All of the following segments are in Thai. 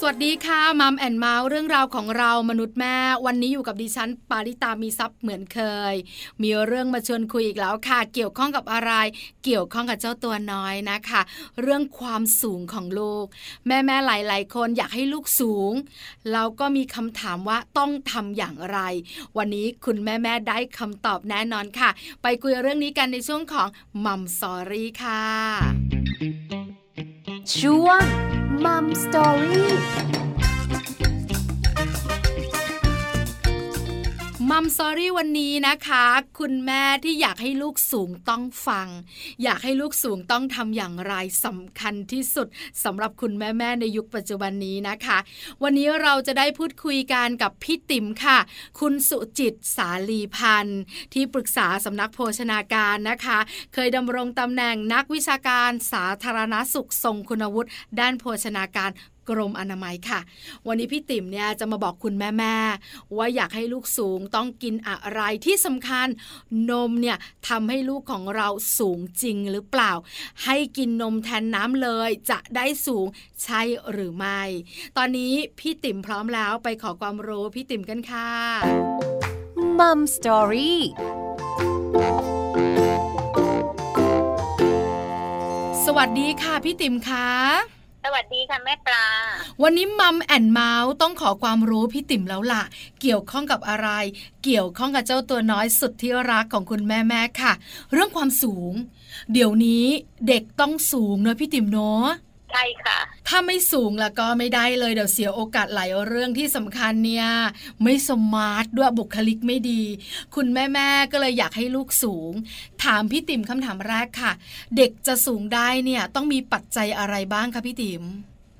สวัสดีค่ะ Mom and Mouth เรื่องราวของเรามนุษย์แม่ วันนี้อยู่กับดิฉัน ปาริตามีทรัพย์เหมือนเคย มีเรื่องมาชวนคุยอีกแล้วค่ะ เกี่ยวข้องกับอะไร เกี่ยวข้องกับเจ้าตัวน้อยนะคะ เรื่องความสูงของลูก แม่แม่หลาย ๆ คนอยากให้ลูกสูงเราก็มีคำถามว่าต้องทำอย่างไร วันนี้คุณแม่แม่ได้คำตอบแน่นอนค่ะ ไปคุยเรื่องนี้กันในช่วงของ Mom Story ค่ะช่วง Mom Story Mom Story วันนี้นะคะ คุณแม่ที่อยากให้ลูกสูงต้องฟัง อยากให้ลูกสูงต้องทำอย่างไรสำคัญที่สุดสำหรับคุณแม่แม่ในยุคปัจจุบันนี้นะคะ วันนี้เราจะได้พูดคุยกันกับพี่ติ๋มค่ะ คุณสุจิตสาลีพันธ์ที่ปรึกษาสำนักโภชนาการนะคะ เคยดำรงตำแหน่งนักวิชาการสาธารณสุขทรงคุณวุฒิด้านโภชนาการ กรมอนามัยค่ะ วันนี้พี่ติ๋มเนี่ยจะมาบอกคุณแม่แม่ว่าอยากให้ลูกสูงต้องกินอะไรที่สำคัญนมเนี่ยทำให้ลูกของเราสูงจริงหรือเปล่า ให้กินนมแทนน้ำเลยจะได้สูงใช่หรือไม่ ตอนนี้พี่ติ๋มพร้อมแล้วไปขอความรู้พี่ติ๋มกันค่ะมัมสตอรี่สวัสดีค่ะพี่ติ๋มค่ะส วัสดีค่ะแม่ปลา วันนี้มัมแอนเมาส์ต้องขอความรู้พี่ติ๋มแล้วล่ะ เกี่ยวข้องกับอะไร เกี่ยวข้องกับเจ้าตัวน้อยสุดที่รักของคุณแม่แม่ค่ะ เรื่องความสูง เดี๋ยวนี้เด็กต้องสูงเนอะพี่ติ๋มเนาะ ใช่ค่ะ ถ้าไม่สูงแล้วก็ไม่ได้เลยเดี๋ยวเสียโอกาสหลายเรื่องที่สำคัญเนี่ย ไม่สมาร์ทด้วยบุคลิกไม่ดี คุณแม่แม่ก็เลยอยากให้ลูกสูง ถามพี่ติ๋มคำถามแรกค่ะ เด็กจะสูงได้เนี่ยต้องมีปัจจัยอะไรบ้างคะพี่ติ๋ม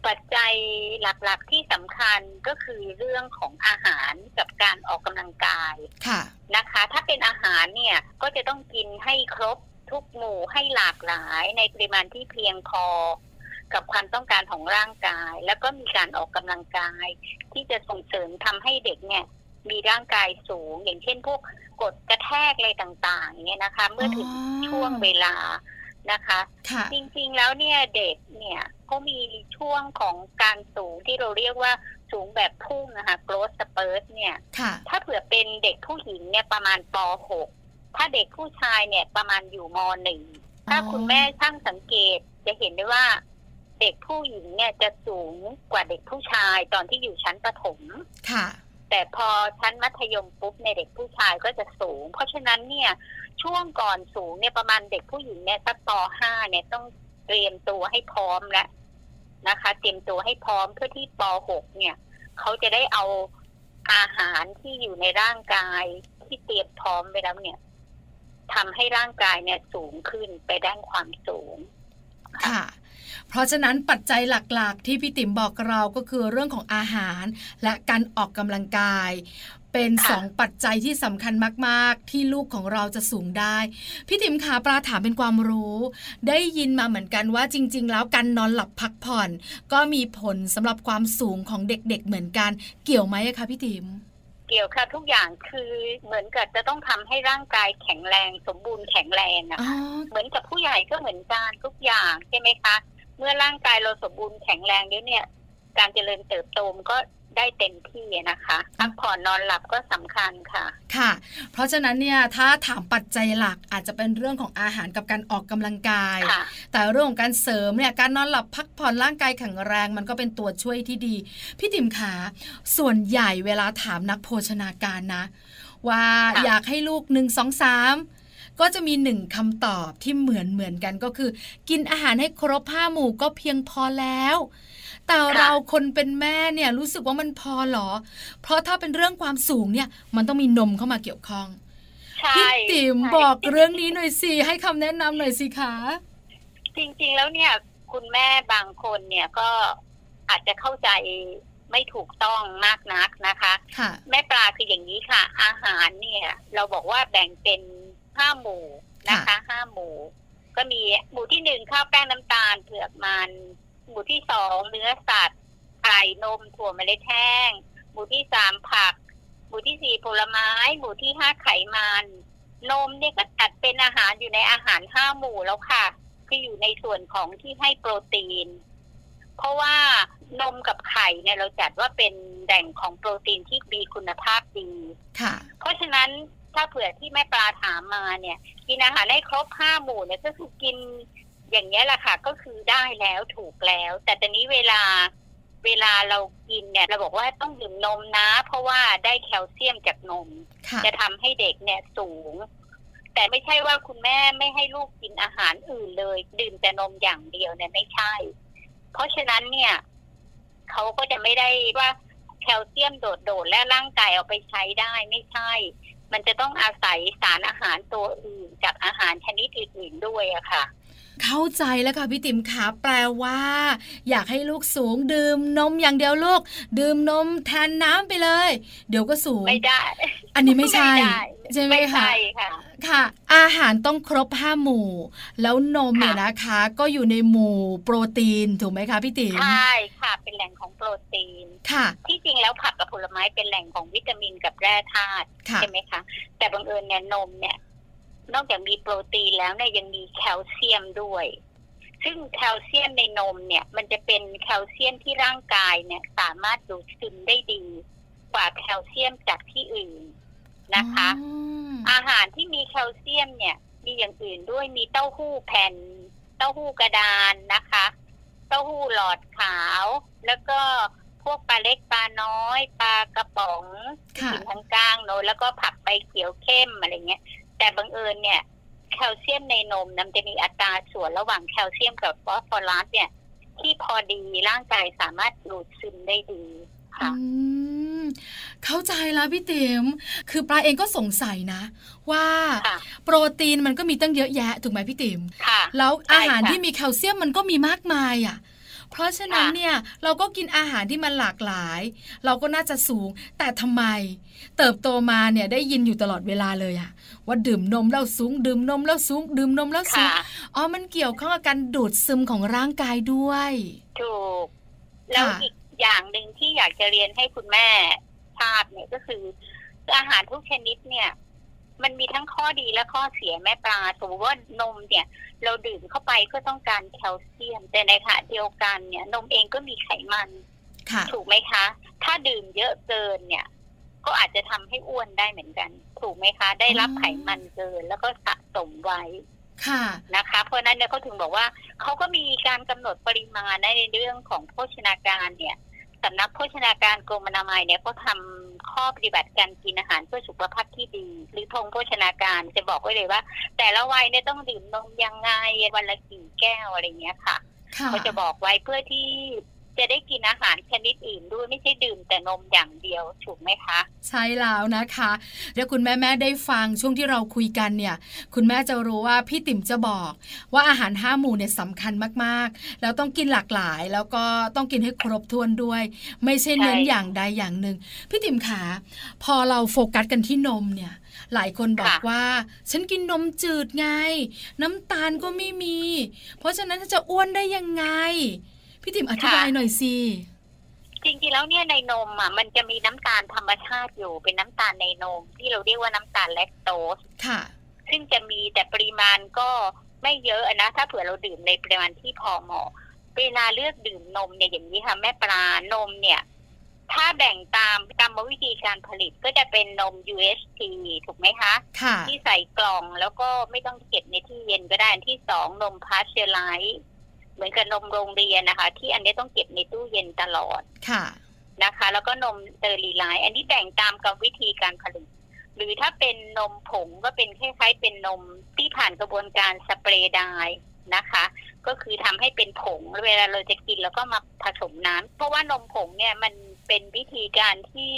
ปัจจัยหลักๆที่สำคัญก็คือเรื่องของอาหารกับการออกกำลังกายค่ะนะคะ ถ้าเป็นอาหารเนี่ยก็จะต้องกินให้ครบทุกหมู่ให้หลากหลายในปริมาณที่เพียงพอ กับความต้องการของร่างกาย แล้วก็มีการออกกำลังกาย ที่จะส่งเสริมทำให้เด็กเนี่ย มีร่างกายสูง อย่างเช่นพวกกดกระแทกอะไรต่างๆเนี่ยนะคะ เมื่อถึงช่วงเวลานะคะ จริงๆแล้วเนี่ยเด็กเนี่ยเขามีช่วงของการสูงที่เราเรียกว่าสูงแบบพุ่งนะคะ growth spurt เนี่ย ถ้าเผื่อเป็นเด็กผู้หญิงเนี่ยประมาณป .6 ถ้าเด็กผู้ชายเนี่ยประมาณอยู่ม .1 ถ้าคุณแม่ช่างสังเกตจะเห็นได้ว่า เด็กผู้หญิงเนี่ยจะสูงกว่าเด็กผู้ชายตอนที่อยู่ชั้นประถม ค่ะ แต่พอชั้นมัธยมปุ๊บในเด็กผู้ชายก็จะสูง เพราะฉะนั้นเนี่ยช่วงก่อนสูงเนี่ยประมาณเด็กผู้หญิงเนี่ยสักป .5 เนี่ยต้องเตรียมตัวให้พร้อมแล้วนะคะ เตรียมตัวให้พร้อมเพื่อที่ป .6 เนี่ยเขาจะได้เอาอาหารที่อยู่ในร่างกายที่เตรียมพร้อมไปแล้วเนี่ยทำให้ร่างกายเนี่ยสูงขึ้นไปด้านความสูง ค่ะ เพราะฉะนั้นปัจจัยหลักๆ ที่พี่ติ๋มบอกเราก็คือเรื่องของอาหาร และการออกกำลังกาย เป็นสองปัจจัยที่สำคัญมาก ๆ ที่ลูกของเราจะสูงได้ พี่ติ๋มขาปลาถามเป็นความรู้ ได้ยินมาเหมือนกันว่าจริง ๆ แล้วการนอนหลับพักผ่อน ก็มีผลสำหรับความสูงของเด็ก ๆ เหมือนกัน เกี่ยวไหมคะพี่ติ๋ม เกี่ยวค่ะ ทุกอย่างคือเหมือนกับจะต้องทำให้ร่างกายแข็งแรง สมบูรณ์แข็งแรงอะเหมือนกับผู้ใหญ่ก็เหมือนกันทุกอย่างใช่ไหมคะ เมื่อร่างกายเราสมบูรณ์แข็งแรงด้วยเนี่ย การเจริญเติบโตมก็ ได้เต็มที่นะคะพักผ่อนนอนหลับก็สำคัญค่ะ ค่ะ เพราะฉะนั้นเนี่ยถ้าถามปัจจัยหลักอาจจะเป็นเรื่องของอาหารกับการออกกำลังกาย แต่เรื่องของการเสริมเนี่ยการนอนหลับพักผ่อนร่างกายแข็งแรงมันก็เป็นตัวช่วยที่ดี พี่ติ๋มขาส่วนใหญ่เวลาถามนักโภชนาการนะ ว่าอยากให้ลูกหนึ่งสองสามก็จะมีหนึ่งคำตอบที่เหมือนเหมือนกันก็คือ กินอาหารให้ครบห้าหมู่ก็เพียงพอแล้ว แต่เราคนเป็นแม่เนี่ยรู้สึกว่ามันพอหรอ เพราะถ้าเป็นเรื่องความสูงเนี่ยมันต้องมีนมเข้ามาเกี่ยวข้องพี่ติ๋มบอกเรื่องนี้หน่อยสิให้คำแนะนำหน่อยสิคะจริงๆแล้วเนี่ย คุณแม่บางคนเนี่ยก็อาจจะเข้าใจไม่ถูกต้องมากนักนะคะคะแม่ปลาคืออย่างนี้ค่ะ อาหารเนี่ย เราบอกว่าแบ่งเป็นห้าหมู่นะคะห้าหมู่ ก็มีหมู่ที่หนึ่งข้าวแป้งน้ำตาลเผือกมัน หมู่ที่สองเนื้อสัตว์ไก่นมถั่วเมล็ดแห้ง หมู่ที่สามผัก หมู่ที่สี่ผลไม้ หมู่ที่ห้าไขมัน นมเนี่ยก็จัดเป็นอาหารอยู่ในอาหารห้าหมู่แล้วค่ะ คืออยู่ในส่วนของที่ให้โปรตีน เพราะว่านมกับไข่เนี่ยเราจัดว่าเป็นแหล่งของโปรตีนที่มีคุณภาพดี ค่ะ เพราะฉะนั้นถ้าเผื่อที่แม่ปลาถามมาเนี่ย กินอาหารให้ครบห้าหมู่เนี่ยก็คือกิน อย่างนี้ยแหละค่ะก็คือได้แล้วถูกแล้ว แต่ตอนนี้เวลาเวลาเรากินเนี่ยเราบอกว่าต้องดื่มนมนะ เพราะว่าได้แคลเซียมจากนมค่ะจะทำให้เด็กเนี่ยสูง แต่ไม่ใช่ว่าคุณแม่ไม่ให้ลูกกินอาหารอื่นเลย ดื่มแต่นมอย่างเดียวเนี่ยไม่ใช่ เพราะฉะนั้นเนี่ยเขาก็จะไม่ได้ว่าแคลเซียมโดดๆและร่างกายเอาไปใช้ได้ไม่ใช่ มันจะต้องอาศัยสารอาหารตัวอื่นจากอาหารชนิดอื่นๆด้วยอะค่ะ เข้าใจแล้วค่ะพี่ติ๋มขาแปลว่า อยากให้ลูกสูงดื่มนมอย่างเดียวลูกดื่มนมแทนน้ำไปเลย เดี๋ยวก็สูงไม่ได้ อันนี้ไม่ใช่ด้ใช่ไหมไม่คะใช่ค่ะค่ะ อาหารต้องครบห้าหมู่ แล้วนมเนี่ยค่ะนะคะ ก็อยู่ในหมู่โปรตีนถูกไหมคะพี่ติ๋มใช่ค่ะ เป็นแหล่งของโปรตีนค่ะ ที่จริงแล้วผักกับผลไม้เป็นแหล่งของวิตามินกับแร่ธาตุค่ะใช่ไหมคะ แต่บังเอิญเนี่ยนมเนี่ย นอกจากมีโปรตีนแล้วเนี่ยยังมีแคลเซียมด้วย ซึ่งแคลเซียมในนมเนี่ย มันจะเป็นแคลเซียมที่ร่างกายเนี่ย สามารถดูดซึมได้ดี กว่าแคลเซียมจากที่อื่นนะคะอ๋ออาหารที่มีแคลเซียมเนี่ย มีอย่างอื่นด้วยมีเต้าหู้แผ่น เต้าหู้กระดานนะคะ เต้าหู้หลอดขาว แล้วก็พวกปลาเล็กปลาน้อย ปลากระป๋องที่ค่ะกินทางกลางเนอะแล้วก็ผักใบเขียวเข้มอะไรเงี้ย แต่บังเอิญเนี่ย แคลเซียมในนมนำจะมีอัตราส่วนระหว่างแคลเซียมกับฟอสฟอรัสเนี่ย ที่พอดีร่างกายสามารถดูดซึมได้ดีค่ะอืมเข้าใจแล้วพี่ติ๋มคือปลาเองก็สงสัยนะ ว่าค่ะโปรตีนมันก็มีตั้งเยอะแยะถูกไหมพี่ติ๋มค่ะแล้วใช่อาหารค่ะที่มีแคลเซียมมันก็มีมากมายอะ เพราะฉะนั้นค่ะเนี่ยเราก็กินอาหารที่มันหลากหลาย เราก็น่าจะสูงแต่ทำไม เติบโตมาเนี่ยได้ยินอยู่ตลอดเวลาเลยอะ ว่าดื่มนมแล้วสูง ดื่มนมแล้วสูง ดื่มนมแล้วสูงค่ะอ๋อมันเกี่ยวข้องกับการดูดซึมของร่างกายด้วย ถูก แล้วค่ะอีกอย่างหนึ่งที่อยากจะเรียนให้คุณแม่ทราบเนี่ยก็คืออาหารทุกชนิดเนี่ย มันมีทั้งข้อดีและข้อเสียแม่ปลาสมมติว่านมเนี่ย เราดื่มเข้าไปก็ต้องการแคลเซียม แต่ในขณะเดียวกันเนี่ย นมเองก็มีไขมันค่ะถูกไหมคะ ถ้าดื่มเยอะเกินเนี่ย ก็อาจจะทำให้อ้วนได้เหมือนกัน ถูกไหมคะ ได้รับอ๋อไขมันเกินแล้วก็สะสมไว้ค่ะนะคะ เพราะฉะนั้นเนี่ยเขาถึงบอกว่าเขาก็มีการกำหนดปริมาณในเรื่องของโภชนาการเนี่ยสำนักโภชนาการกรมอนามัยเนี่ยเขาทำข้อปฏิบัติการกินอาหารเพื่อสุขภาพที่ดี หรือธงโภชนาการจะบอกไว้เลยว่า แต่ละวัยเนี่ยต้องดื่มนมยังไงวันละกี่แก้วอะไรเงี้ยค่ะค่ะเขาจะบอกไว้เพื่อที่ จะได้กินอาหารชนิดอื่นด้วยไม่ใช่ดื่มแต่นมอย่างเดียวถูกไหมคะ ใช่แล้วนะคะเดี๋ยวคุณแม่แม่ๆได้ฟังช่วงที่เราคุยกันเนี่ย คุณแม่จะรู้ว่าพี่ติ๋มจะบอก ว่าอาหารห้าหมู่เนี่ยสำคัญมากๆ แล้วต้องกินหลากหลาย แล้วก็ต้องกินให้ครบถ้วนด้วย ไม่ใช่เน้นใช่อย่างใดอย่างหนึ่งพี่ติ๋มขาพอเราโฟกัสกันที่นมเนี่ยหลายคนบอกว่า ฉันกินนมจืดไง น้ำตาลก็ไม่มี เพราะฉะนั้นจะอ้วนได้ยังไง พี่ติ๋มอธิบายหน่อยสิจริงๆแล้วเนี่ยในนมอะมันจะมีน้ำตาลธรรมชาติอยู่เป็นน้ำตาลในนม ที่เราเรียกว่าน้ำตาลแลคโตสค่ะ ซึ่งจะมีแต่ปริมาณก็ไม่เยอะนะ ถ้าเผื่อเราดื่มในปริมาณที่พอเหมาะเวลาเลือกดื่มนมเนี่ยอย่างนี้ค่ะแม่ปลานมเนี่ย ถ้าแบ่งตามกรรมวิธีการผลิตก็จะเป็นนม UHT ถูกไหมคะค่ะที่ใส่กล่องแล้วก็ไม่ต้องเก็บในที่เย็นก็ได้อันที่สองนมพาสเจอร์ไรซ์ เหมือนกับนมโรงเรียนนะคะ ที่อันนี้ต้องเก็บในตู้เย็นตลอดค่ะนะคะ แล้วก็นมสเตอร์ลีไลท์อันนี้แบ่งตามกรรมวิธีการผลิต หรือถ้าเป็นนมผงก็เป็นคล้ายๆเป็นนมที่ผ่านกระบวนการ spray dryนะคะ ก็คือทำให้เป็นผงแล้วเวลาเราจะกินแล้วก็มาผสมน้ำเพราะว่านมผงเนี่ยมันเป็นวิธีการที่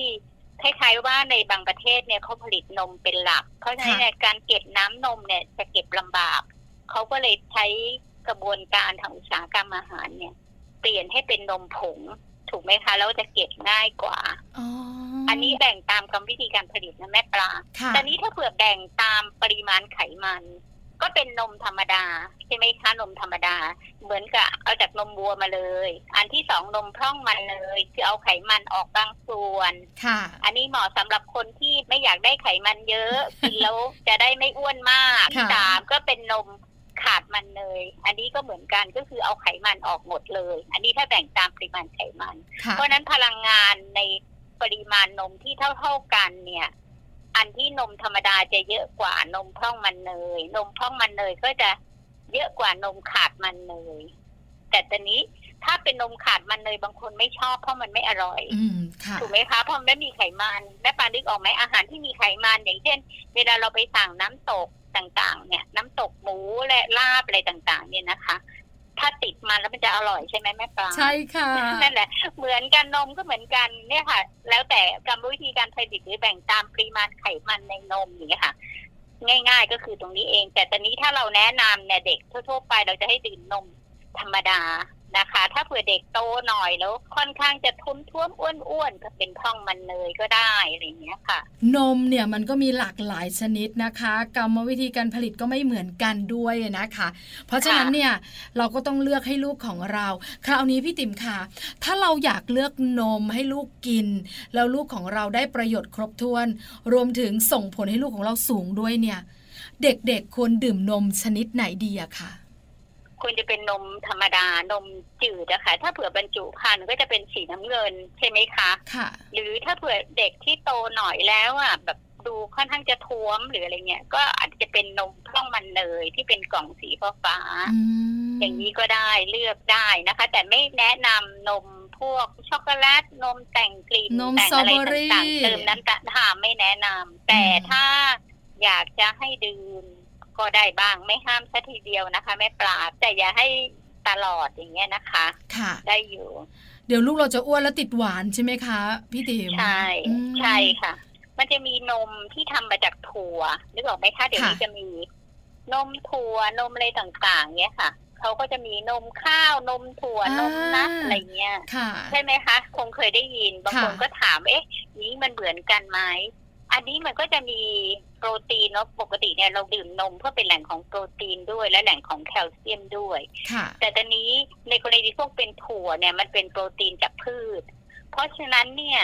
คล้ายๆว่าในบางประเทศเนี่ยเขาผลิตนมเป็นหลัก เพราะฉะนั้นเนี่ยการเก็บน้ำนมเนี่ยจะเก็บลำบากเขาก็เลยใช้ กระบวนการทางอุตสาหกรรมอาหารเนี่ย เปลี่ยนให้เป็นนมผง ถูกไหมคะ แล้วจะเก็บง่ายกว่าอ๋ออันนี้แบ่งตามกรรมวิธีการผลิตนะแม่ปลาค่ะแต่นี้ถ้าเผื่อแบ่งตามปริมาณไขมัน ก็เป็นนมธรรมดาใช่ไหมคะนมธรรมดา เหมือนกับเอาจากนมวัวมาเลย อันที่สองนมพร่องมันเลย คือเอาไขมันออกบางส่วนค่ะ อันนี้เหมาะสำหรับคนที่ไม่อยากได้ไขมันเยอะกินแล้วจะได้ไม่อ้วนมากค่ะสามก็เป็นนม ขาดมันเนยอันนี้ก็เหมือนกันก็คือเอาไขมันออกหมดเลย อันนี้ถ้าแบ่งตามปริมาณไขมันค่ะเพราะฉะนั้นพลังงานในปริมาณนมที่เท่าๆกันเนี่ย อันที่นมธรรมดาจะเยอะกว่านมพร่องมันเนย นมพร่องมันเนยก็จะเยอะกว่านมขาดมันเนยแต่ตอนนี้ถ้าเป็นนมขาดมันเนยบางคนไม่ชอบเพราะมันไม่อร่อยอืมค่ะถูกไหมคะเพราะมันไม่มีไขมันแม่ปานึกออกไหมอาหารที่มีไขมันอย่างเช่น เวลาเราไปสั่งน้ำตก ต่างๆ เนี่ย น้ำตกหมูและลาบอะไรต่างๆ เนี่ยนะคะ ถ้าติดมันแล้วมันจะอร่อยใช่ไหมแม่ปลาใช่ค่ะนั่นแหละ เหมือนกันนมก็เหมือนกันเนี่ยค่ะ แล้วแต่กรรมวิธีการผลิตหรือแบ่งตามปริมาณไขมันในนมอย่างเงี้ยค่ะ ง่าย ๆ ก็คือตรงนี้เอง แต่ตอนนี้ถ้าเราแนะนำเนี่ยเด็กทั่วๆไปเราจะให้ดื่มนมธรรมดา นะคะ ถ้าเผื่อเด็กโตหน่อยแล้วค่อนข้างจะทุ้มท้วมอ้วนๆก็เป็นพ่องมันเนยก็ได้อะไรอย่างเงี้ยค่ะ นมเนี่ยมันก็มีหลากหลายชนิดนะคะ กรรมวิธีการผลิตก็ไม่เหมือนกันด้วยนะคะ เพราะฉะนั้นเนี่ยเราก็ต้องเลือกให้ลูกของเรา คราวนี้พี่ติ๋มค่ะ ถ้าเราอยากเลือกนมให้ลูกกิน แล้วลูกของเราได้ประโยชน์ครบถ้วน รวมถึงส่งผลให้ลูกของเราสูงด้วยเนี่ย เด็กๆควรดื่มนมชนิดไหนดีอะค่ะ ควรจะเป็นนมธรรมดานมจืดนะคะถ้าเผื่อบรรจุภัณฑ์ก็จะเป็นสีน้ำเงินใช่ไหมคะค่ะ หรือถ้าเผื่อเด็กที่โตหน่อยแล้วอะแบบดูค่อนข้างจะท้วมหรืออะไรเงี้ยก็อาจจะเป็นนมพร่องมันเนยที่เป็นกล่องสีฟ้าๆอืมอย่างนี้ก็ได้เลือกได้นะคะ แต่ไม่แนะนำนมพวกช็อกโกแลตนมแต่งกลิ่นนมแต่งสตรออะไรเบอรี่ต่างๆเติมน้ำตาลถามไม่แนะนำแต่อืมถ้าอยากจะให้ดื่ม ก็ได้บ้างไม่ห้ามซะทีเดียวนะคะ แม่ปลาแต่อย่าให้ตลอดอย่างเงี้ยนะคะ ค่ะ ได้อยู่ เดี๋ยวลูกเราจะอ้วนแล้วติดหวานใช่ไหมคะ พี่ติ๋มใช่อืมใช่ค่ะ มันจะมีนมที่ทำมาจากถั่วนึกออกไหมคะเดี๋ยวนี้ค่ะจะมีนมถั่วนมอะไรต่างๆเนี้ยค่ะเขาก็จะมีนมข้าวนมถั่วนมนัทอะไรเงี้ยค่ะใช่ไหมคะ คงเคยได้ยินบางคนค่ะก็ถามเอ๊ะนี้มันเหมือนกันไหม อันนี้มันก็จะมีโปรตีนเนาะปกติเนี่ยเราดื่มนมเพื่อเป็นแหล่งของโปรตีนด้วยและแหล่งของแคลเซียมด้วยค่ะแต่ตอนนี้ในกรณีที่พวกเป็นถั่วเนี่ยมันเป็นโปรตีนจากพืช เพราะฉะนั้นเนี่ย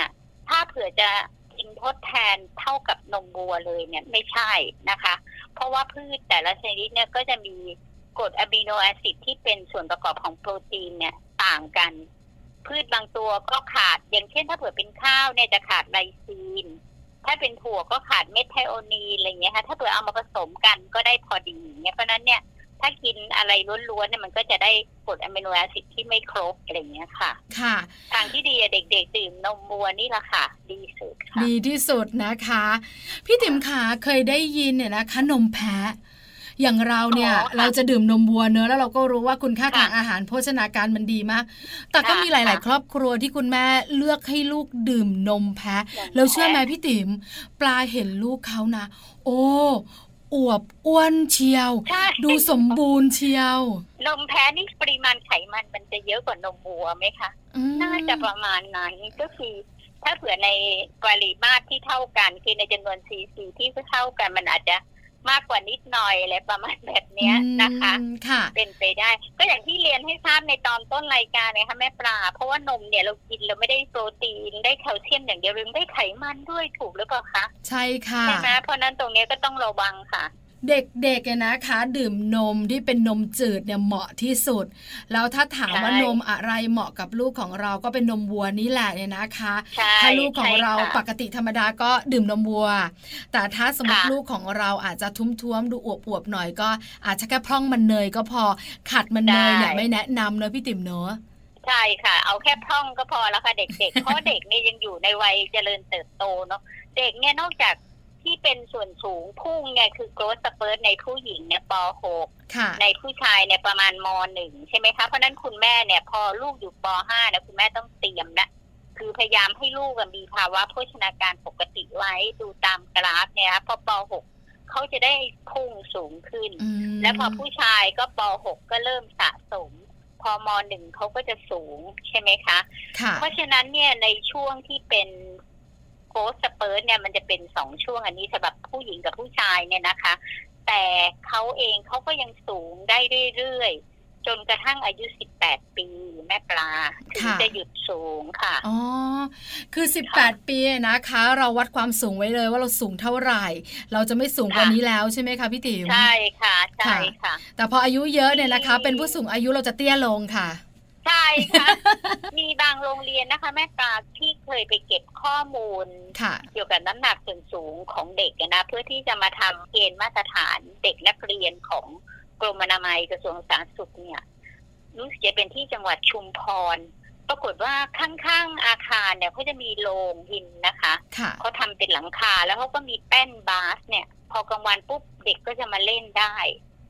ถ้าเผื่อจะกินทดแทนเท่ากับนมวัวเลยเนี่ยไม่ใช่นะคะ เพราะว่าพืชแต่ละชนิดเนี่ยก็จะมีกรด amino acid ที่เป็นส่วนประกอบของโปรตีนเนี่ยต่างกัน พืชบางตัวก็ขาดอย่างเช่นถ้าเผื่อเป็นข้าวเนี่ยจะขาดไลซีน ถ้าเป็นถั่วก็ขาดเมไทโอนีนอะไรเงี้ยค่ะถ้าเผื่อเอามาผสมกันก็ได้พอดีเนี่ยเพราะฉะนั้นเนี่ยถ้ากินอะไรล้วนๆเนี่ยมันก็จะได้กรด amino acid ที่ไม่ครบอะไรเงี้ยค่ะ ค่ะ ทางที่ดีอะเด็กๆดื่มนมวัวนี่แหละค่ะ ดีสุดค่ะ ดีที่สุดนะคะ พี่ติ๋มขาเคยได้ยินเนี่ยนะคะนมแพะ อย่างเราเนี่ยอ๋อค่ะเราจะดื่มนมวัวเนอะแล้วเราก็รู้ว่าคุณค่าค่ะทางอาหารโภชนาการมันดีมาก แต่ก็ค่ะมีหลายค่ะๆครอบครัวที่คุณแม่เลือกให้ลูกดื่มนมแพะแล้วเชื่อไหมพี่ติ๋มปลาเห็นลูกเขานะ โอ้อวบอ้วนเชียวใช่ดูสมบูรณ์เชียว นมแพ้นี่ปริมาณไขมันมันจะเยอะกว่านมวัวไหมคะอืมน่าจะประมาณนั้นก็คือ ถ้าเผื่อในปริมาตรที่เท่ากันคือในจำนวนซีซีที่เท่ากันมันอาจจะ มากกว่านิดหน่อยอะไรประมาณแบบเนี้ยนะคะอืมค่ะ เป็นไปได้ ก็อย่างที่เรียนให้ทราบในตอนต้นรายการนะคะแม่ปลา เพราะว่านมเนี่ยเรากินเราไม่ได้โปรตีนได้แคลเซียมอย่างเดียวเรายังได้ไขมันด้วยถูกหรือเปล่าคะ ใช่ค่ะใช่ไหมเพราะฉะนั้นตรงเนี้ยก็ต้องระวังค่ะ เด็กๆเนี่ยนะคะดื่มนมที่เป็นนมจืดเนี่ยเหมาะที่สุด แล้วถ้าถามใช่ว่านมอะไรเหมาะกับลูกของเราก็เป็นนมวัวนี่แหละเนี่ยนะคะใช่ถ้าลูกของใช่เราค่ะปกติธรรมดาก็ดื่มนมวัว แต่ถ้าสมมติค่ะลูกของเราอาจจะทุ้มๆดูอวบๆหน่อยก็อาจจะแค่พร่องมันเนยก็พอขัดมันเนยเนี่ยได้ไม่แนะนำเนอะพี่ติ๋มเนอะใช่ค่ะ เอาแค่พร่องก็พอแล้วค่ะเด็กๆเพราะเด็กเนี่ยยังอยู่ในวัยเจริญเติบโตเนาะเด็กเนี่ยนอกจาก ที่เป็นส่วนสูงพุ่งเนี่ยคือ growth spurt ในผู้หญิงเนี่ยป .6 ค่ะในผู้ชายเนี่ยประมาณมหนึ่งใช่ไหมคะ เพราะฉะนั้นคุณแม่เนี่ยพอลูกอยู่ป .5 นะคุณแม่ต้องเตรียมนะคือพยายามให้ลูกอะมีภาวะโภชนาการปกติไว้ดูตามกราฟเนี่ยพอป .6 เขาจะได้พุ่งสูงขึ้นอืมและพอผู้ชายก็ป .6 ก็เริ่มสะสมพอม .1 เขาก็จะสูงใช่ไหมคะค่ะเพราะฉะนั้นเนี่ยในช่วงที่เป็นโกสเปิร์เนี่ยมันจะเป็นสองช่วงอันนี้สำหรับผู้หญิงกับผู้ชายเนี่ยนะคะ แต่เขาเองเขาก็ยังสูงได้เรื่อยๆ จนกระทั่งอายุ 18 ปีแม่ปลา ถึงค่ะจะหยุดสูงค่ะ อ๋อ คือ 18 ปีนะคะ เราวัดความสูงไว้เลยว่าเราสูงเท่าไหร่ เราจะไม่สูงกว่าค่ะนี้แล้วใช่ไหมคะพี่ติ๋มใช่ค่ะ ใช่ค่ะ แต่พออายุเยอะเนี่ยนะคะมีเป็นผู้สูงอายุเราจะเตี้ยลงค่ะ ใช่ค่ะ มีบางโรงเรียนนะคะ แม่ปลาที่เคยไปเก็บข้อมูล ค่ะ เกี่ยวกับน้ำหนักส่วนสูงของเด็กอะนะ เพื่อที่จะมาทำเกณฑ์มาตรฐานเด็กนักเรียนของกรมอนามัยกระทรวงสาธารณสุขเนี่ย รู้สึกจะเป็นที่จังหวัดชุมพร ปรากฏว่าข้างๆอาคารเนี่ยเขาจะมีโรงหินนะคะ ค่ะ เขาทำเป็นหลังคาแล้วเขาก็มีแป้นบาสเนี่ย พอกลางวันปุ๊บเด็กก็จะมาเล่นได้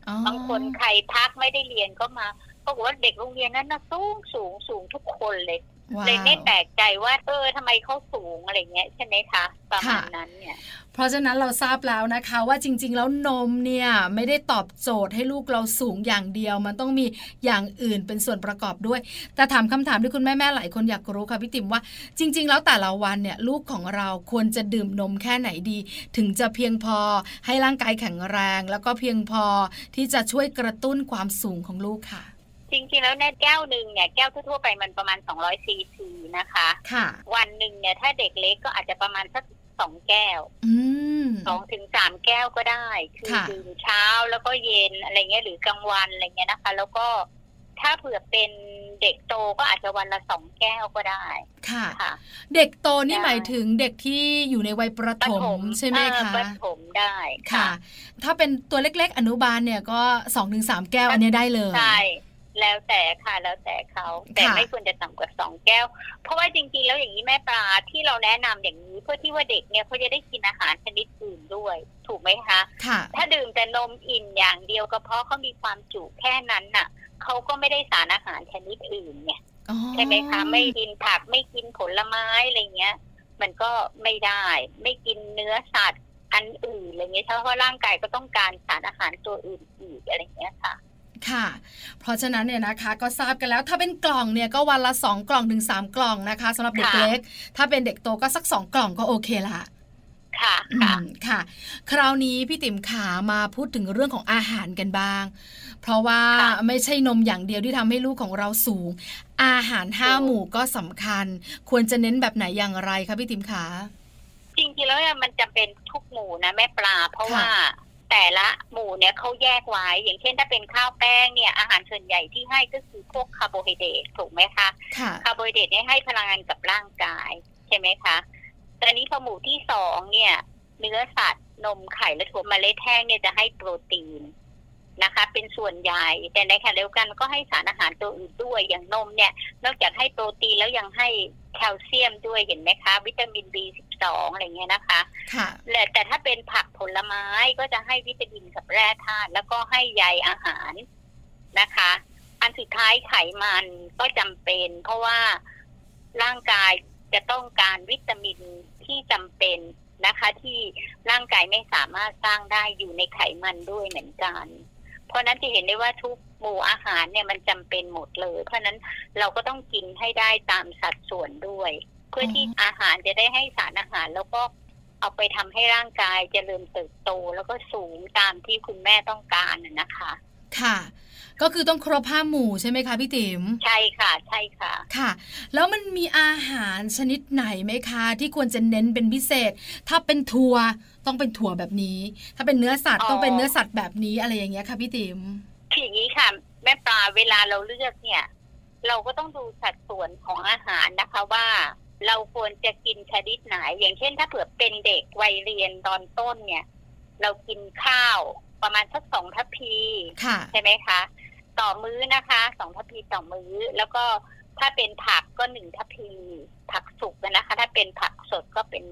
อ๋อบางคนใครพักไม่ได้เรียนก็มา ปรากฏว่าเด็กโรงเรียนนั้นนะสูงสูงสูงทุกคนเลยว้าวเลยไม่แปลกใจว่าเออทำไมเขาสูงอะไรเงี้ยใช่ไหมคะประมาณนั้นเนี่ยเพราะฉะนั้นเราทราบแล้วนะคะว่าจริง ๆ แล้วนมเนี่ยไม่ได้ตอบโจทย์ให้ลูกเราสูงอย่างเดียว มันต้องมีอย่างอื่นเป็นส่วนประกอบด้วย แต่ถามคำถามที่คุณแม่ๆหลายคนอยากรู้ค่ะพี่ติ๋มว่าจริง ๆ แล้วแต่ละวันเนี่ยลูกของเราควรจะดื่มนมแค่ไหนดี ถึงจะเพียงพอให้ร่างกายแข็งแรง แล้วก็เพียงพอที่จะช่วยกระตุ้นความสูงของลูกค่ะ จริงๆแล้วเนี่ยแก้วหนึ่งเนี่ยแก้วทั่วๆไปมันประมาณ 200ซีซีนะคะ ค่ะ วันหนึ่งเนี่ยถ้าเด็กเล็กก็อาจจะประมาณสักสองแก้วอืมสองถึงสามแก้วก็ได้ คือค่ะดื่มเช้าแล้วก็เย็นอะไรเงี้ยหรือกลางวันอะไรเงี้ยนะคะ แล้วก็ถ้าเผื่อเป็นเด็กโตก็อาจจะวันละสองแก้วก็ได้ ค่ะค่ะเด็กโตนี่ได้หมายถึงเด็กที่อยู่ในวัยประถมใช่ไหมเออคะประถมได้ค่ะ ถ้าเป็นตัวเล็กๆ อนุบาลเนี่ยก็2อถึงสแก้วอันเนี้ยได้เลย ใช่ แล้วแต่ค่ะแล้วแต่เขาแต่ค่ะไม่ควรจะต่ำกว่าสองแก้ว เพราะว่าจริงๆแล้วอย่างนี้แม่ปลาที่เราแนะนำอย่างนี้เพื่อที่ว่าเด็กเนี่ยเขาจะได้กินอาหารชนิดอื่นด้วย ถูกไหมคะค่ะถ้าดื่มแต่นมอิ่มอย่างเดียวก็เพราะเขามีความจุแค่นั้นน่ะเขาก็ไม่ได้สารอาหารชนิดอื่นไงอ๋อใช่ไหมคะไม่กินผักไม่กินผลไม้อะไรเงี้ย มันก็ไม่ได้ไม่กินเนื้อสัตว์อันอื่นอะไรเงี้ยเพราะว่าร่างกายก็ต้องการสารอาหารตัวอื่นอีกอะไรเงี้ยค่ะ ค่ะ เพราะฉะนั้นเนี่ยนะคะก็ทราบกันแล้วถ้าเป็นกล่องเนี่ยก็วันละ 2 กล่องถึง3กล่องนะคะสำหรับเด็กค่ะเล็ก ถ้าเป็นเด็กโตก็สัก 2 กล่องก็โอเคละค่ะอืค่ะมค่ะ คราวนี้พี่ติ๋มขามาพูดถึงเรื่องของอาหารกันบ้าง เพราะว่าค่ะไม่ใช่นมอย่างเดียวที่ทำให้ลูกของเราสูง อาหารห้าถูกหมู่ก็สำคัญ ควรจะเน้นแบบไหนอย่างไรคะพี่ติ๋มขาจริงๆแล้วเนี่ยมันจะเป็นทุกหมู่นะแม่ปลา เพราะค่ะว่า แต่ละหมู่เนี่ยเขาแยกไว้ อย่างเช่นถ้าเป็นข้าวแป้งเนี่ย อาหารส่วนใหญ่ที่ให้ก็คือพวกคาร์โบไฮเดรตถูกไหมคะค่ะคาร์โบไฮเดรตเนี่ยให้พลังงานกับร่างกาย ใช่ไหมคะแต่อันนี้พอหมู่ที่สองเนี่ย เนื้อสัตว์นมไข่และถั่วเมล็ดแห้งเนี่ยจะให้โปรตีน นะคะ เป็นส่วนใหญ่ แต่ในขณะเดียวกันก็ให้สารอาหารตัวอื่นด้วยอย่างนมเนี่ย นอกจากให้โปรตีนแล้วยังให้แคลเซียมด้วยเห็นไหมคะ วิตามิน B12 อะไรเงี้ยนะคะค่ะและแต่ถ้าเป็นผักผลไม้ก็จะให้วิตามินกับแร่ธาตุแล้วก็ให้ใยอาหารนะคะ อันสุดท้ายไขมันก็จำเป็น เพราะว่าร่างกายจะต้องการวิตามินที่จำเป็นนะคะ ที่ร่างกายไม่สามารถสร้างได้อยู่ในไขมันด้วยเหมือนกันเพ ราะฉะนั้นจะเห็นได้ว่าทุกหมู่อาหารเนี่ยมันจำเป็นหมดเลย เพราะฉะนั้นเราก็ต้องกินให้ได้ตามสัดส่วนด้วย เพื่อที่อาหารจะได้ให้สารอาหารแล้วก็เอาไปทำให้ร่างกายเจริญเติบโตแล้วก็สูงตามที่คุณแม่ต้องการน่ะนะคะ ค่ะ ก็คือต้องครบห้าหมู่ใช่ไหมคะพี่ติ๋มใช่ค่ะ ใช่ค่ะ ค่ะ แล้วมันมีอาหารชนิดไหนไหมคะ ที่ควรจะเน้นเป็นพิเศษ ถ้าเป็นถั่ว ต้องเป็นถั่วแบบนี้ ถ้าเป็นเนื้อสัตว์อ๋อต้องเป็นเนื้อสัตว์แบบนี้อะไรอย่างเงี้ยค่ะพี่ติ๋มคืออย่างนี้ค่ะ แม่ปลาเวลาเราเลือกเนี่ย เราก็ต้องดูสัดส่วนของอาหารนะคะว่าเราควรจะกินชนิดไหน อย่างเช่น ถ้าเผื่อเป็นเด็กวัยเรียนตอนต้นเนี่ย เรากินข้าวประมาณสักสองทัพพีค่ะใช่ไหมคะ ต่อมื้อนะคะสองทัพพีต่อมื้อ แล้วก็ถ้าเป็นผักก็หนึ่งทัพพี ผักสุกนะคะ ถ้าเป็นผักสดก็เป็น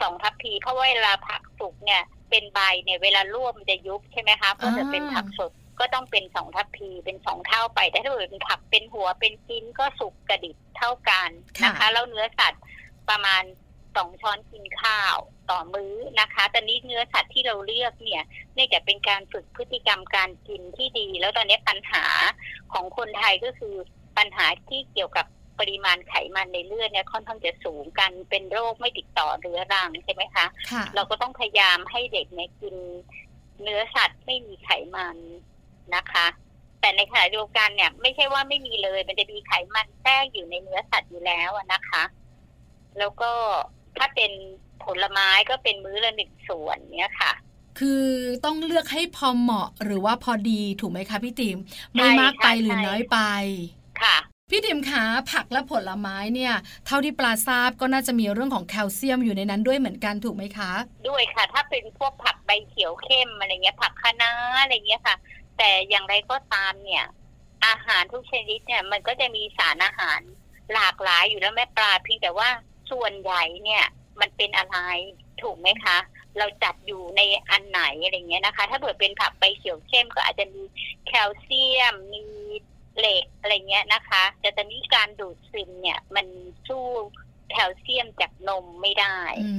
สองทัพพีเพราะว่าเวลาผักสุกเนี่ยเป็นใบเนี่ยเวลาลวกมันจะยุบใช่ไหมคะเพราะจะเป็นผักสดก็ต้องเป็นสองทัพพีเป็นสองเท่าไปแต่ถ้าเกิดเป็นผักเป็นหัวเป็นชิ้นก็สุกกระดิบเท่ากันนะคะแล้วเนื้อสัตว์ประมาณสองช้อนกินข้าวต่อมื้อนะคะแต่นี้เนื้อสัตว์ที่เราเลือกเนี่ยเนื่องจากเป็นการฝึกพฤติกรรมการกินที่ดี แล้วตอนนี้ปัญหาของคนไทยก็คือปัญหาที่เกี่ยวกับ ปริมาณไขมันในเลือดเนี่ยค่อนข้างจะสูงกันเป็นโรคไม่ติดต่อเรื้อรังใช่ไหมคะค่ะเราก็ต้องพยายามให้เด็กเนี่ยกินเนื้อสัตว์ไม่มีไขมันนะคะ แต่ในขณะเดียวกันเนี่ย ไม่ใช่ว่าไม่มีเลย มันจะมีไขมันแทรกอยู่ในเนื้อสัตว์อยู่แล้วนะคะ แล้วก็ถ้าเป็นผลไม้ก็เป็นมื้อละหนึ่งส่วนเนี้ยค่ะคือต้องเลือกให้พอเหมาะหรือว่าพอดีถูกไหมคะพี่ติ๋มไม่มากไปหรือน้อยไป ค่ะ พี่ติ๋มขาผักและผลไม้เนี่ย เท่าที่ปลาทราบก็น่าจะมีเรื่องของแคลเซียมอยู่ในนั้นด้วยเหมือนกันถูกไหมคะ ด้วยค่ะ ถ้าเป็นพวกผักใบเขียวเข้มอะไรเงี้ย ผักคะน้าอะไรเงี้ยค่ะ แต่อย่างไรก็ตามเนี่ย อาหารทุกชนิดเนี่ย มันก็จะมีสารอาหารหลากหลายอยู่แล้วแม่ปลาเพียงแต่ว่าส่วนใหญ่เนี่ย มันเป็นอะไรถูกไหมคะ เราจัดอยู่ในอันไหนอะไรเงี้ยนะคะ ถ้าเกิดเป็นผักใบเขียวเข้มก็อาจจะมีแคลเซียมมี เหล็กอะไรเงี้ยนะคะ แต่ตอนนี้การดูดซึมเนี่ย มันสู้แคลเซียมจากนมไม่ได้ อื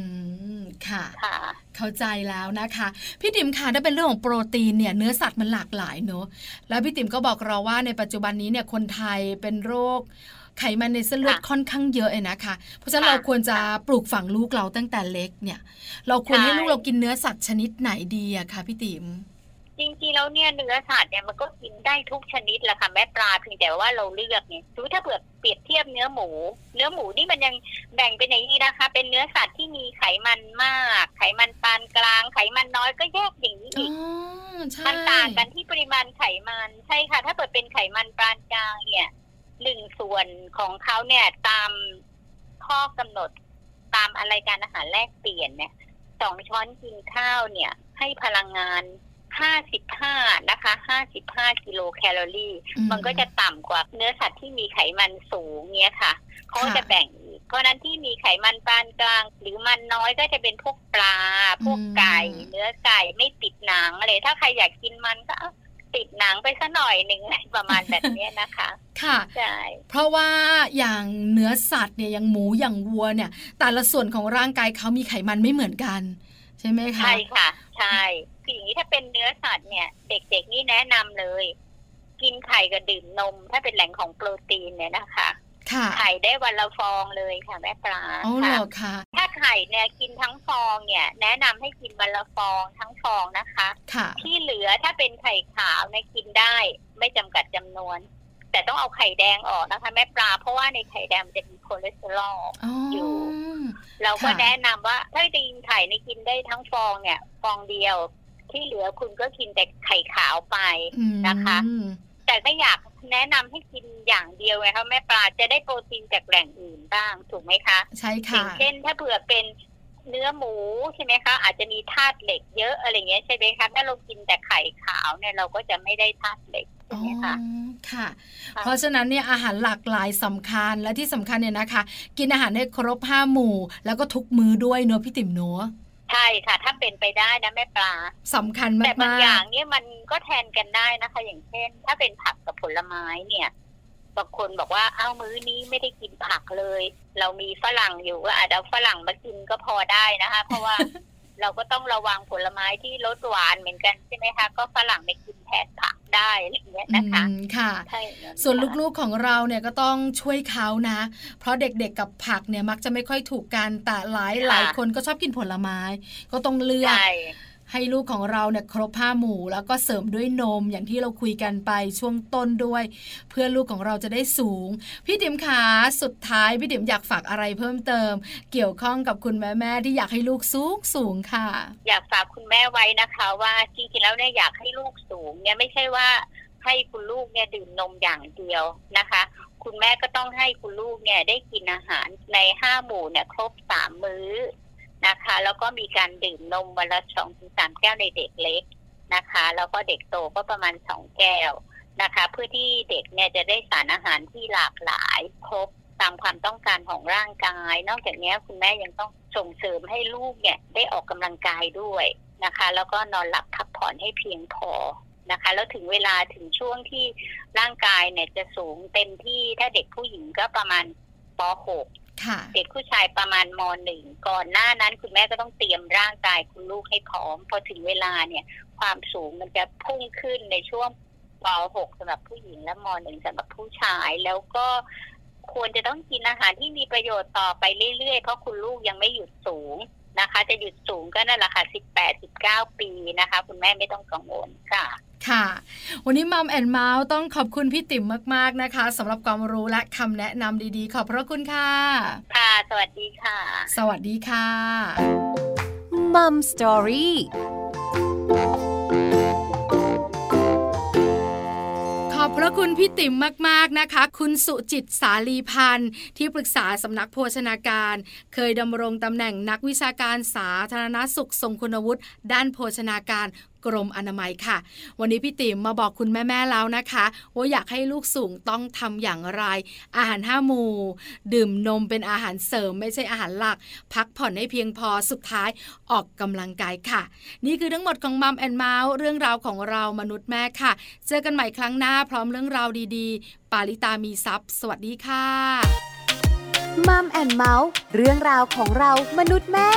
มค่ะค่ะ เข้าใจแล้วนะคะ พี่ติ๋มค่ะถ้าเป็นเรื่องของโปรตีนเนี่ยเนื้อสัตว์มันหลากหลายเนอะแล้วพี่ติ๋มก็บอกเราว่าในปัจจุบันนี้เนี่ยคนไทยเป็นโรคไขมันในเส้นเลือดค่ะค่อนข้างเยอะเลยนะคะ เพราะฉะนั้นค่ะเราควรจะปลูกฝังลูกเราตั้งแต่เล็กเนี่ย เราควรใช่ให้ลูกเรากินเนื้อสัตว์ชนิดไหนดีอะคะพี่ติ๋ม จริงๆแล้วเนี่ยเนื้อสัตว์เนี่ยมันก็กินได้ทุกชนิดแหละค่ะแม่ปลาเพียงแต่ว่าเราเลือกเนี่ยดูถ้าเผื่อเปรียบเทียบเนื้อหมู เนื้อหมูนี่มันยังแบ่งเป็นอย่างนี้นะคะ เป็นเนื้อสัตว์ที่มีไขมันมาก ไขมันปานกลาง ไขมันน้อยก็แยกอย่างนี้อ๋อีกอใช่มันต่างกันที่ปริมาณไขมันใช่ค่ะ ถ้าเปิดเป็นไขมันปานกลางเนี่ยหนึ่งส่วนของเขาเนี่ยตามข้อกำหนดตามอะไรการอาหารแลกเปลี่ยนเนี่ยสองช้อนกินข้าวเนี่ย ให้พลังงาน ห้าสิบห้านะคะห้าสิบห้ากิโลแคลอรี่อืมันก็จะต่ำกว่าเนื้อสัตว์ที่มีไขมันสูงเนี้ยค่ะเขาก็จะแบ่งอีกเพราะฉะนั้นที่มีไขมันปานกลาง หรือมันน้อยก็จะเป็นพวกปลา พวกไก่ เนื้อไก่ไม่ติดหนังอะไรถ้าใครอยากกินมันก็เอาติดหนังไปสัหน่อยหนึ่งอะไรประมาณแบบเนี้ยนะคะ ค่ะใช่เพราะว่าอย่างเนื้อสัตว์เนี่ยอย่างหมูอย่างวัวเนี่ย แต่ละส่วนของร่างกายเขามีไขมันไม่เหมือนกัน ใช่ไหมคะใช่ค่ะ ใช่ คืออย่างนี้ถ้าเป็นเนื้อสัตว์เนี่ย เด็กๆนี่แนะนำเลย กินไข่กับดื่มนม ถ้าเป็นแหล่งของโปรตีนเนี่ยนะคะค่ะไข่ได้วันละฟองเลยค่ะแม่ปลาอ๋อเหรค่ะอคะถ้าไข่เนี่ยกินทั้งฟองเนี่ย แนะนำให้กินวันละฟองทั้งฟองนะคะค่ะที่เหลือถ้าเป็นไข่ขาวเนี่ยกินได้ไม่จำกัดจำนวน แต่ต้องเอาไข่แดงออกนะคะ แม่ปลาเพราะว่าในไข่แดงมันจะมีคอเลสเตอรอลอ๋ออยู่ เราก็ค่ะแนะนำว่าถ้าจะกินไข่เนี่ยกินได้ทั้งฟองเนี่ย ฟองเดียว ที่เหลือคุณก็กินแต่ไข่ขาวไปอืมนะคะ แต่ไม่อยากแนะนำให้กินอย่างเดียวไงคะแม่ปลาจะได้โปรตีนจากแหล่งอื่นบ้างถูกไหมคะใช่ค่ะอย่างเช่น ถ้าเผื่อเป็นเนื้อหมูใช่ไหมคะ อาจจะมีธาตุเหล็กเยอะอะไรเงี้ยใช่ไหมคะถ้าเรากินแต่ไข่ขาวเนี่ยเราก็จะไม่ได้ธาตุเหล็กใช่อ๋อไหมคะค่ะค่ะ เพราะฉะนั้นเนี่ยอาหารหลากหลายสำคัญและที่สำคัญเนี่ยนะคะ กินอาหารให้ครบห้าหมู่ แล้วก็ทุกมื้อด้วยเนอะพี่ติ๋มเนอะ ใช่ค่ะ ถ้าเป็นไปได้นะแม่ปลาสำคัญแต่บางมาอกย่างเนี่ยมันก็แทนกันได้นะคะ อย่างเช่น ถ้าเป็นผักกับผลไม้เนี่ยบางคนบอกว่าอ้าวมื้อนี้ไม่ได้กินผักเลย เรามีฝรั่งอยู่ก็อาจจะเอาฝรั่งมากินก็พอได้นะคะ เพราะว่า เราก็ต้องระวังผลไม้ที่รสหวานเหมือนกันใช่ไหมคะ ก็ฝรั่งไม่กินแทนผักได้อะไรอย่างเงี้ยๆนะคะอืมค่ะใช่ค่ะส่วนลูกๆของเราเนี่ยก็ต้องช่วยเขานะ เพราะเด็กๆกับผักเนี่ยมักจะไม่ค่อยถูกกันแต่หลายหลายคนก็ชอบกินผลไม้ ก็ต้องเลือก ให้ลูกของเราเนี่ยครบห้าหมู่ แล้วก็เสริมด้วยนมอย่างที่เราคุยกันไปช่วงต้นด้วย เพื่อลูกของเราจะได้สูง พี่ติ๋มขาสุดท้ายพี่ติ๋มอยากฝากอะไรเพิ่มเติม เกี่ยวข้องกับคุณแม่แม่ที่อยากให้ลูกสูงสูงค่ะ อยากฝากคุณแม่ไว้นะคะ ว่าจริงๆแล้วเนี่ยอยากให้ลูกสูงเนี่ยไม่ใช่ว่าให้คุณลูกเนี่ยดื่มนมอย่างเดียวนะคะ คุณแม่ก็ต้องให้คุณลูกเนี่ยได้กินอาหารในห้าหมู่เนี่ยครบสามมื้อ นะคะ แล้วก็มีการดื่มนมวันละสองถึงสามแก้วในเด็กเล็กนะคะ แล้วก็เด็กโตก็ประมาณสองแก้วนะคะ เพื่อที่เด็กเนี่ยจะได้สารอาหารที่หลากหลายครบตามความต้องการของร่างกาย นอกจากนี้คุณแม่ยังต้องส่งเสริมให้ลูกเนี่ยได้ออกกำลังกายด้วยนะคะ แล้วก็นอนหลับพักผ่อนให้เพียงพอนะคะ แล้วถึงเวลาถึงช่วงที่ร่างกายเนี่ยจะสูงเต็มที่ถ้าเด็กผู้หญิงก็ประมาณป .6 เด็กผู้ชายประมาณมหนึ่งก่อนหน้านั้นคุณแม่ก็ต้องเตรียมร่างกายคุณลูกให้พร้อม พอถึงเวลาเนี่ย ความสูงมันจะพุ่งขึ้นในช่วงป .6 สำหรับผู้หญิงและมหนึ่งสำหรับผู้ชายแล้วก็ควรจะต้องกินอาหารที่มีประโยชน์ต่อไปเรื่อยๆ เพราะคุณลูกยังไม่หยุดสูงนะคะ จะหยุดสูงก็นั่นแหละค่ะสิบแปดสิบเก้าปีนะคะ คุณแม่ไม่ต้องกังวลค่ะ ค่ะ วันนี้มัมแอนเมาส์ต้องขอบคุณพี่ติ๋มมาก ๆ นะคะสำหรับความรู้และคำแนะนำดีๆ ขอบพระคุณค่ะ ค่ะ สวัสดีค่ะ สวัสดีค่ะมัมสตอรี่ขอบพระคุณพี่ติ๋มมาก ๆ นะคะ คุณสุจิตสาลีพันธ์ ที่ปรึกษาสำนักโภชนาการ เคยดำรงตำแหน่งนักวิชาการสาธารณสุขทรงคุณวุฒิด้านโภชนาการ กรมอนามัยค่ะ วันนี้พี่ติ๋มมาบอกคุณแม่ๆแล้วนะคะว่าอยากให้ลูกสูงต้องทำอย่างไร อาหารห้าหมู่ ดื่มนมเป็นอาหารเสริมไม่ใช่อาหารหลัก พักผ่อนให้เพียงพอสุดท้ายออกกำลังกายค่ะ นี่คือทั้งหมดของ Mom and Mouth เรื่องราวของเรามนุษย์แม่ค่ะ เจอกันใหม่ครั้งหน้าพร้อมเรื่องราวดีๆ ปาลิตามีทรัพย์สวัสดีค่ะ Mom and Mouth เรื่องราวของเรามนุษย์แม่